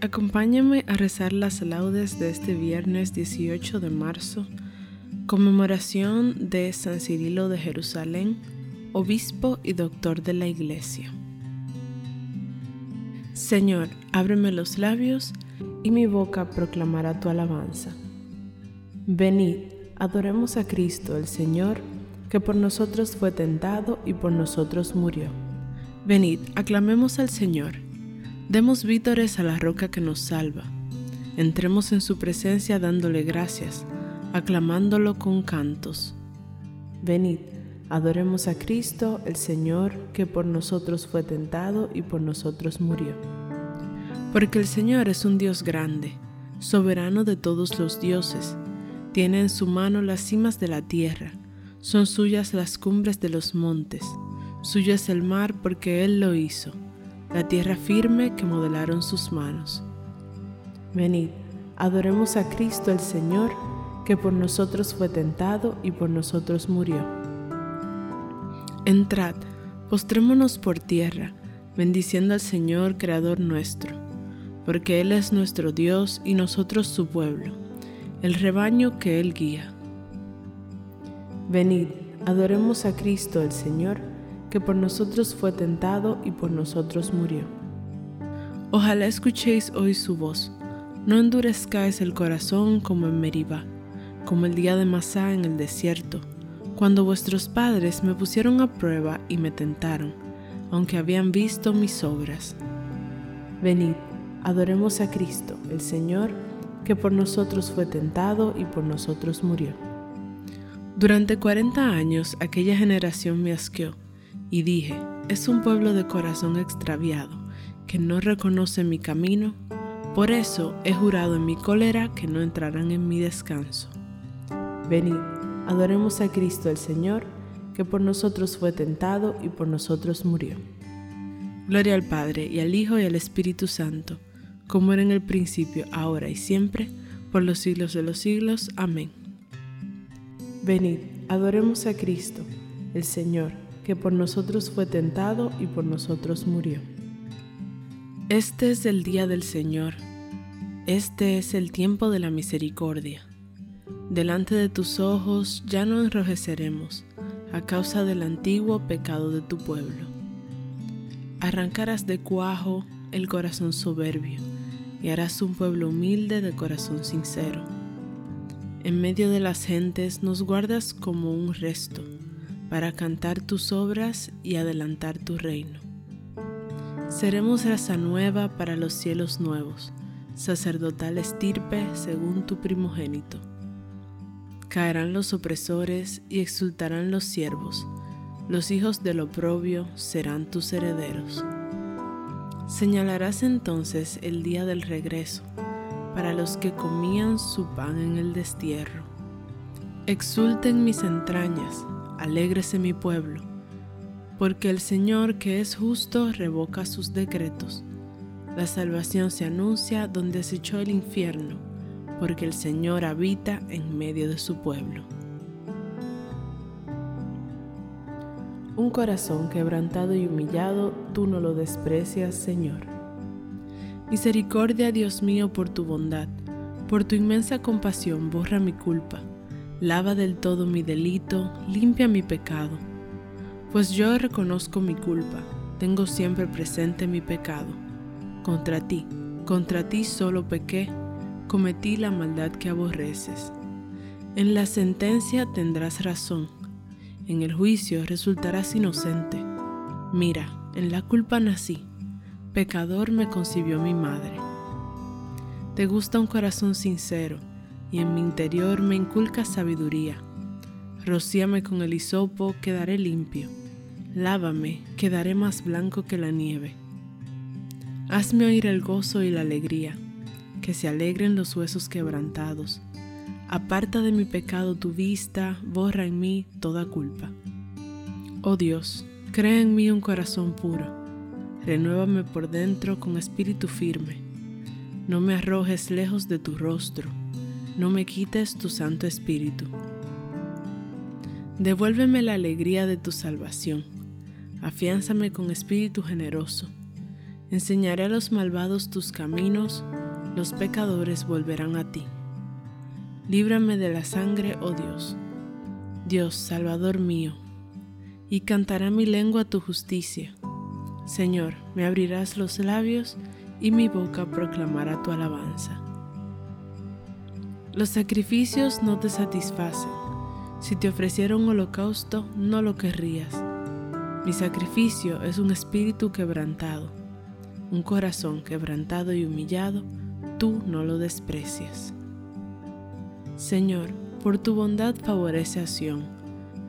Acompáñame a rezar las laudes de este viernes 18 de marzo, conmemoración de San Cirilo de Jerusalén, obispo y doctor de la Iglesia. Señor, ábreme los labios y mi boca proclamará tu alabanza. Venid, adoremos a Cristo el Señor, que por nosotros fue tentado y por nosotros murió. Venid, aclamemos al Señor Demos vítores a la roca que nos salva. Entremos en su presencia dándole gracias, aclamándolo con cantos. Venid, adoremos a Cristo, el Señor, que por nosotros fue tentado y por nosotros murió. Porque el Señor es un Dios grande, soberano de todos los dioses. Tiene en su mano las cimas de la tierra, son suyas las cumbres de los montes, suyo es el mar porque Él lo hizo la tierra firme que modelaron sus manos. Venid, adoremos a Cristo el Señor, que por nosotros fue tentado y por nosotros murió. Entrad, postrémonos por tierra, bendiciendo al Señor, Creador nuestro, porque Él es nuestro Dios y nosotros su pueblo, el rebaño que Él guía. Venid, adoremos a Cristo el Señor, que por nosotros fue tentado y por nosotros murió. Ojalá escuchéis hoy su voz, no endurezcáis el corazón como en Meribá, como el día de Masá en el desierto, cuando vuestros padres me pusieron a prueba y me tentaron, aunque habían visto mis obras. Venid, adoremos a Cristo, el Señor, que por nosotros fue tentado y por nosotros murió. Durante cuarenta años aquella generación me asqueó y dije, es un pueblo de corazón extraviado, que no reconoce mi camino, por eso he jurado en mi cólera que no entrarán en mi descanso. Venid, adoremos a Cristo el Señor, que por nosotros fue tentado y por nosotros murió. Gloria al Padre y al Hijo y al Espíritu Santo, como era en el principio, ahora y siempre, por los siglos de los siglos. Amén. Venid, adoremos a Cristo, el Señor que por nosotros fue tentado y por nosotros murió. Este es el día del Señor, este es el tiempo de la misericordia. Delante de tus ojos ya no enrojeceremos a causa del antiguo pecado de tu pueblo. Arrancarás de cuajo el corazón soberbio y harás un pueblo humilde de corazón sincero. En medio de las gentes nos guardas como un resto para cantar tus obras y adelantar tu reino. Seremos raza nueva para los cielos nuevos, sacerdotal estirpe según tu primogénito. Caerán los opresores y exultarán los siervos, los hijos del oprobio serán tus herederos. Señalarás entonces el día del regreso para los que comían su pan en el destierro. Exulten mis entrañas, alégrese mi pueblo, porque el Señor que es justo revoca sus decretos. La salvación se anuncia donde se echó el infierno, porque el Señor habita en medio de su pueblo. Un corazón quebrantado y humillado, tú no lo desprecias, Señor. Misericordia, Dios mío, por tu bondad, por tu inmensa compasión, borra mi culpa, lava del todo mi delito, limpia mi pecado. Pues yo reconozco mi culpa, tengo siempre presente mi pecado. Contra ti, contra ti solo pequé, cometí la maldad que aborreces. En la sentencia tendrás razón en el juicio resultarás inocente. Mira, en la culpa nací, pecador me concibió mi madre. Te gusta un corazón sincero, y en mi interior me inculca sabiduría. Rocíame con el hisopo, quedaré limpio. Lávame, quedaré más blanco que la nieve. Hazme oír el gozo y la alegría, que se alegren los huesos quebrantados Aparta de mi pecado tu vista, borra en mí toda culpa. Oh Dios, crea en mí un corazón puro, renuévame por dentro con espíritu firme. No me arrojes lejos de tu rostro, no me quites tu santo espíritu. Devuélveme la alegría de tu salvación, afiánzame con espíritu generoso. Enseñaré a los malvados tus caminos, los pecadores volverán a ti. Líbrame de la sangre, oh Dios, Dios, Salvador mío, y cantará mi lengua tu justicia. Señor, me abrirás los labios y mi boca proclamará tu alabanza. Los sacrificios no te satisfacen. Si te ofreciera un holocausto, no lo querrías. Mi sacrificio es un espíritu quebrantado, un corazón quebrantado y humillado, tú no lo desprecias. Señor, por tu bondad favorece a Sión,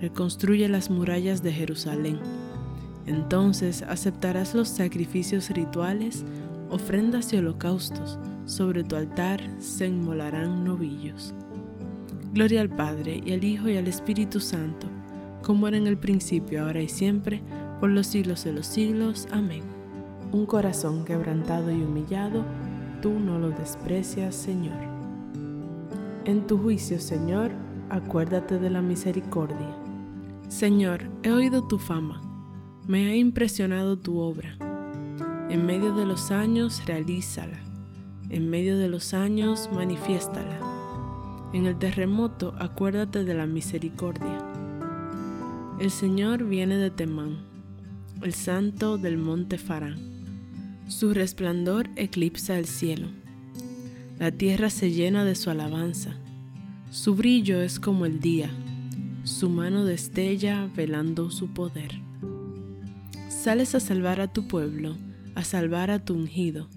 reconstruye las murallas de Jerusalén. Entonces aceptarás los sacrificios rituales, ofrendas y holocaustos, sobre tu altar se inmolarán novillos. Gloria al Padre, y al Hijo, y al Espíritu Santo, como era en el principio, ahora y siempre, por los siglos de los siglos. Amén. Un corazón quebrantado y humillado, tú no lo desprecias, Señor. En tu juicio, Señor, acuérdate de la misericordia. Señor, he oído tu fama, me ha impresionado tu obra. En medio de los años, realízala. En medio de los años, manifiéstala. En el terremoto, acuérdate de la misericordia. El Señor viene de Temán, el santo del monte Farán. Su resplandor eclipsa el cielo. La tierra se llena de su alabanza. Su brillo es como el día, su mano destella velando su poder. Sales a salvar a tu pueblo, a salvar a tu ungido.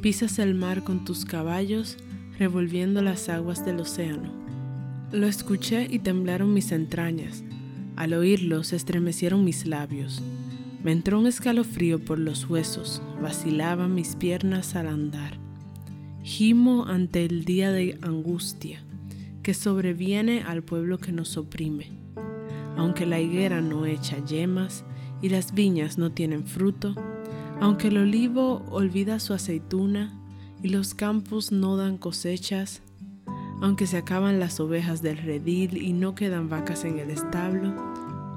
Pisas el mar con tus caballos, revolviendo las aguas del océano. Lo escuché y temblaron mis entrañas. Al oírlo se estremecieron mis labios. Me entró un escalofrío por los huesos, vacilaban mis piernas al andar. Gimo ante el día de angustia que sobreviene al pueblo que nos oprime. Aunque la higuera no echa yemas y las viñas no tienen fruto, aunque el olivo olvida su aceituna y los campos no dan cosechas, aunque se acaban las ovejas del redil y no quedan vacas en el establo,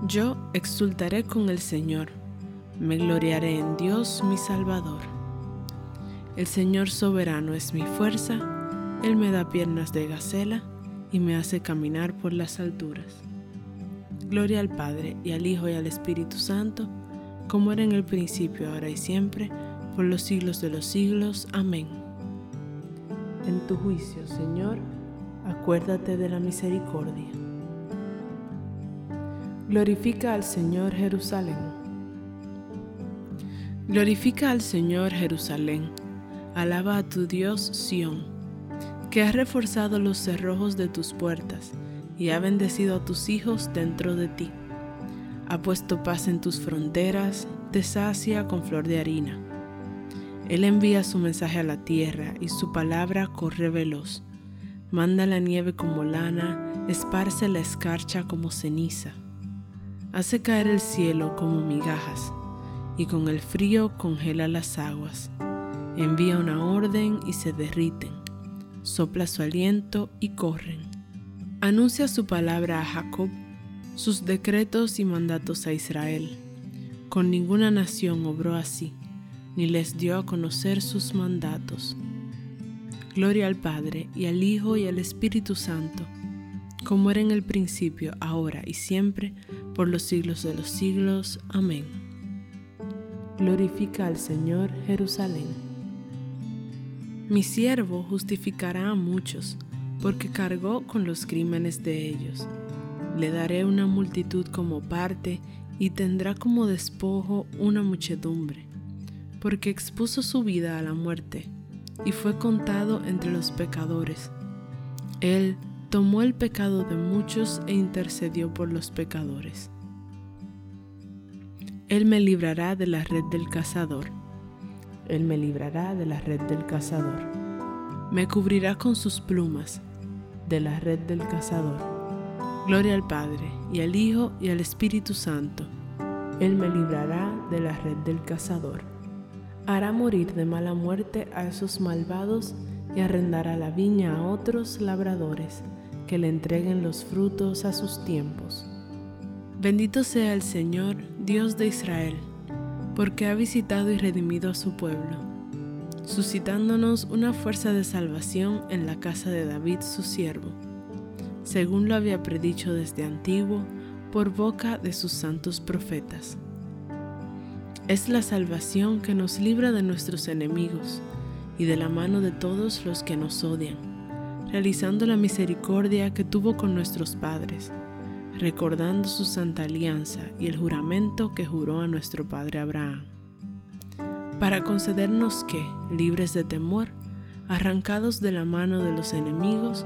yo exultaré con el Señor, me gloriaré en Dios mi Salvador. El Señor soberano es mi fuerza, Él me da piernas de gacela y me hace caminar por las alturas. Gloria al Padre y al Hijo y al Espíritu Santo, como era en el principio, ahora y siempre, por los siglos de los siglos. Amén. En tu juicio, Señor, acuérdate de la misericordia. Glorifica al Señor Jerusalén. Glorifica al Señor Jerusalén Alaba a tu Dios Sión, que ha reforzado los cerrojos de tus puertas y ha bendecido a tus hijos dentro de ti. Ha puesto paz en tus fronteras, te sacia con flor de harina. Él envía su mensaje a la tierra y su palabra corre veloz. Manda la nieve como lana, esparce la escarcha como ceniza. Hace caer el cielo como migajas y con el frío congela las aguas envía una orden y se derriten, sopla su aliento y corren. Anuncia su palabra a Jacob, sus decretos y mandatos a Israel. Con ninguna nación obró así, ni les dio a conocer sus mandatos. Gloria al Padre, y al Hijo, y al Espíritu Santo, como era en el principio, ahora y siempre, por los siglos de los siglos. Amén. Glorifica al Señor Jerusalén. Mi siervo justificará a muchos, porque cargó con los crímenes de ellos. Le daré una multitud como parte, y tendrá como despojo una muchedumbre, porque expuso su vida a la muerte y fue contado entre los pecadores. Él tomó el pecado de muchos e intercedió por los pecadores. Él me librará de la red del cazador. Él me librará de la red del cazador. Me cubrirá con sus plumas de la red del cazador. Gloria al Padre, y al Hijo, y al Espíritu Santo. Él me librará de la red del cazador hará morir de mala muerte a esos malvados y arrendará la viña a otros labradores que le entreguen los frutos a sus tiempos. Bendito sea el Señor, Dios de Israel, porque ha visitado y redimido a su pueblo, suscitándonos una fuerza de salvación en la casa de David su siervo, según lo había predicho desde antiguo por boca de sus santos profetas. Es la salvación que nos libra de nuestros enemigos y de la mano de todos los que nos odian, realizando la misericordia que tuvo con nuestros padres, recordando su santa alianza y el juramento que juró a nuestro padre Abraham, para concedernos que, libres de temor, arrancados de la mano de los enemigos,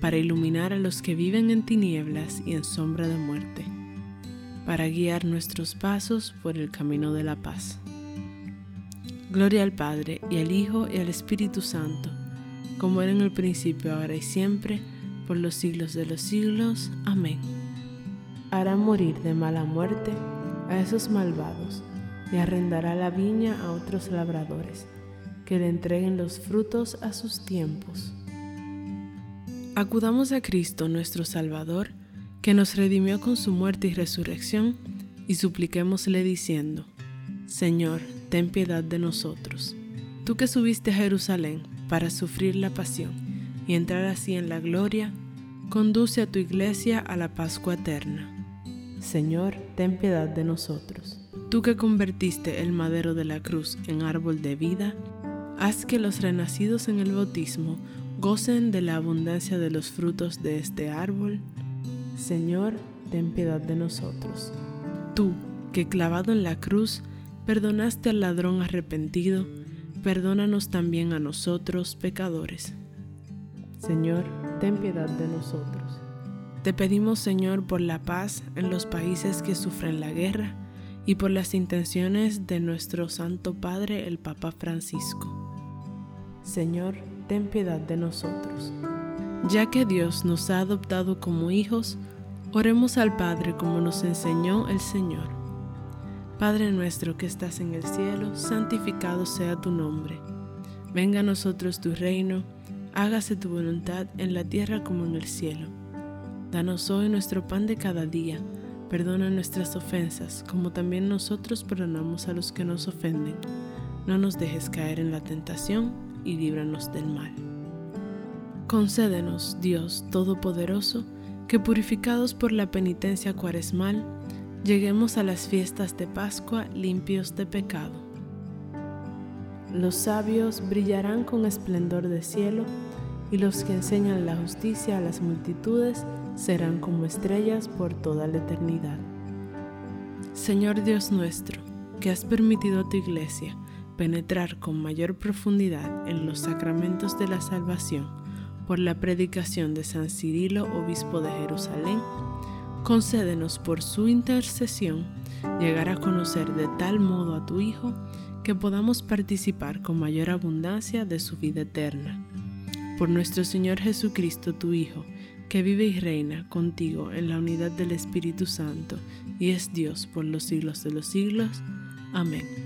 para iluminar a los que viven en tinieblas y en sombra de muerte, para guiar nuestros pasos por el camino de la paz. Gloria al Padre, y al Hijo, y al Espíritu Santo, como era en el principio, ahora y siempre, por los siglos de los siglos. Amén. Hará morir de mala muerte a esos malvados, y arrendará la viña a otros labradores, que le entreguen los frutos a sus tiempos. Acudamos a Cristo nuestro Salvador, que nos redimió con su muerte y resurrección, y supliquémosle diciendo, Señor, ten piedad de nosotros. Tú que subiste a Jerusalén para sufrir la pasión y entrar así en la gloria, conduce a tu iglesia a la Pascua eterna. Señor, ten piedad de nosotros. Tú que convertiste el madero de la cruz en árbol de vida, haz que los renacidos en el bautismo gocen de la abundancia de los frutos de este árbol. Señor, ten piedad de nosotros. Tú, que clavado en la cruz perdonaste al ladrón arrepentido, perdónanos también a nosotros pecadores. Señor, ten piedad de nosotros. Te pedimos, Señor, por la paz en los países que sufren la guerra y por las intenciones de nuestro Santo Padre, el Papa Francisco. Señor, ten piedad de nosotros. Ya que Dios nos ha adoptado como hijos, oremos al Padre como nos enseñó el Señor. Padre nuestro que estás en el cielo, santificado sea tu nombre. Venga a nosotros tu reino, hágase tu voluntad en la tierra como en el cielo. Danos hoy nuestro pan de cada día, perdona nuestras ofensas, como también nosotros perdonamos a los que nos ofenden. No nos dejes caer en la tentación y líbranos del mal. Concédenos, Dios Todopoderoso, que purificados por la penitencia cuaresmal, lleguemos a las fiestas de Pascua limpios de pecado. Los sabios brillarán con esplendor de cielo, y los que enseñan la justicia a las multitudes serán como estrellas por toda la eternidad. Señor Dios nuestro, que has permitido a tu iglesia penetrar con mayor profundidad en los sacramentos de la salvación, por la predicación de San Cirilo, obispo de Jerusalén, concédenos por su intercesión llegar a conocer de tal modo a tu Hijo que podamos participar con mayor abundancia de su vida eterna. Por nuestro Señor Jesucristo, tu Hijo, que vive y reina contigo en la unidad del Espíritu Santo y es Dios por los siglos de los siglos. Amén.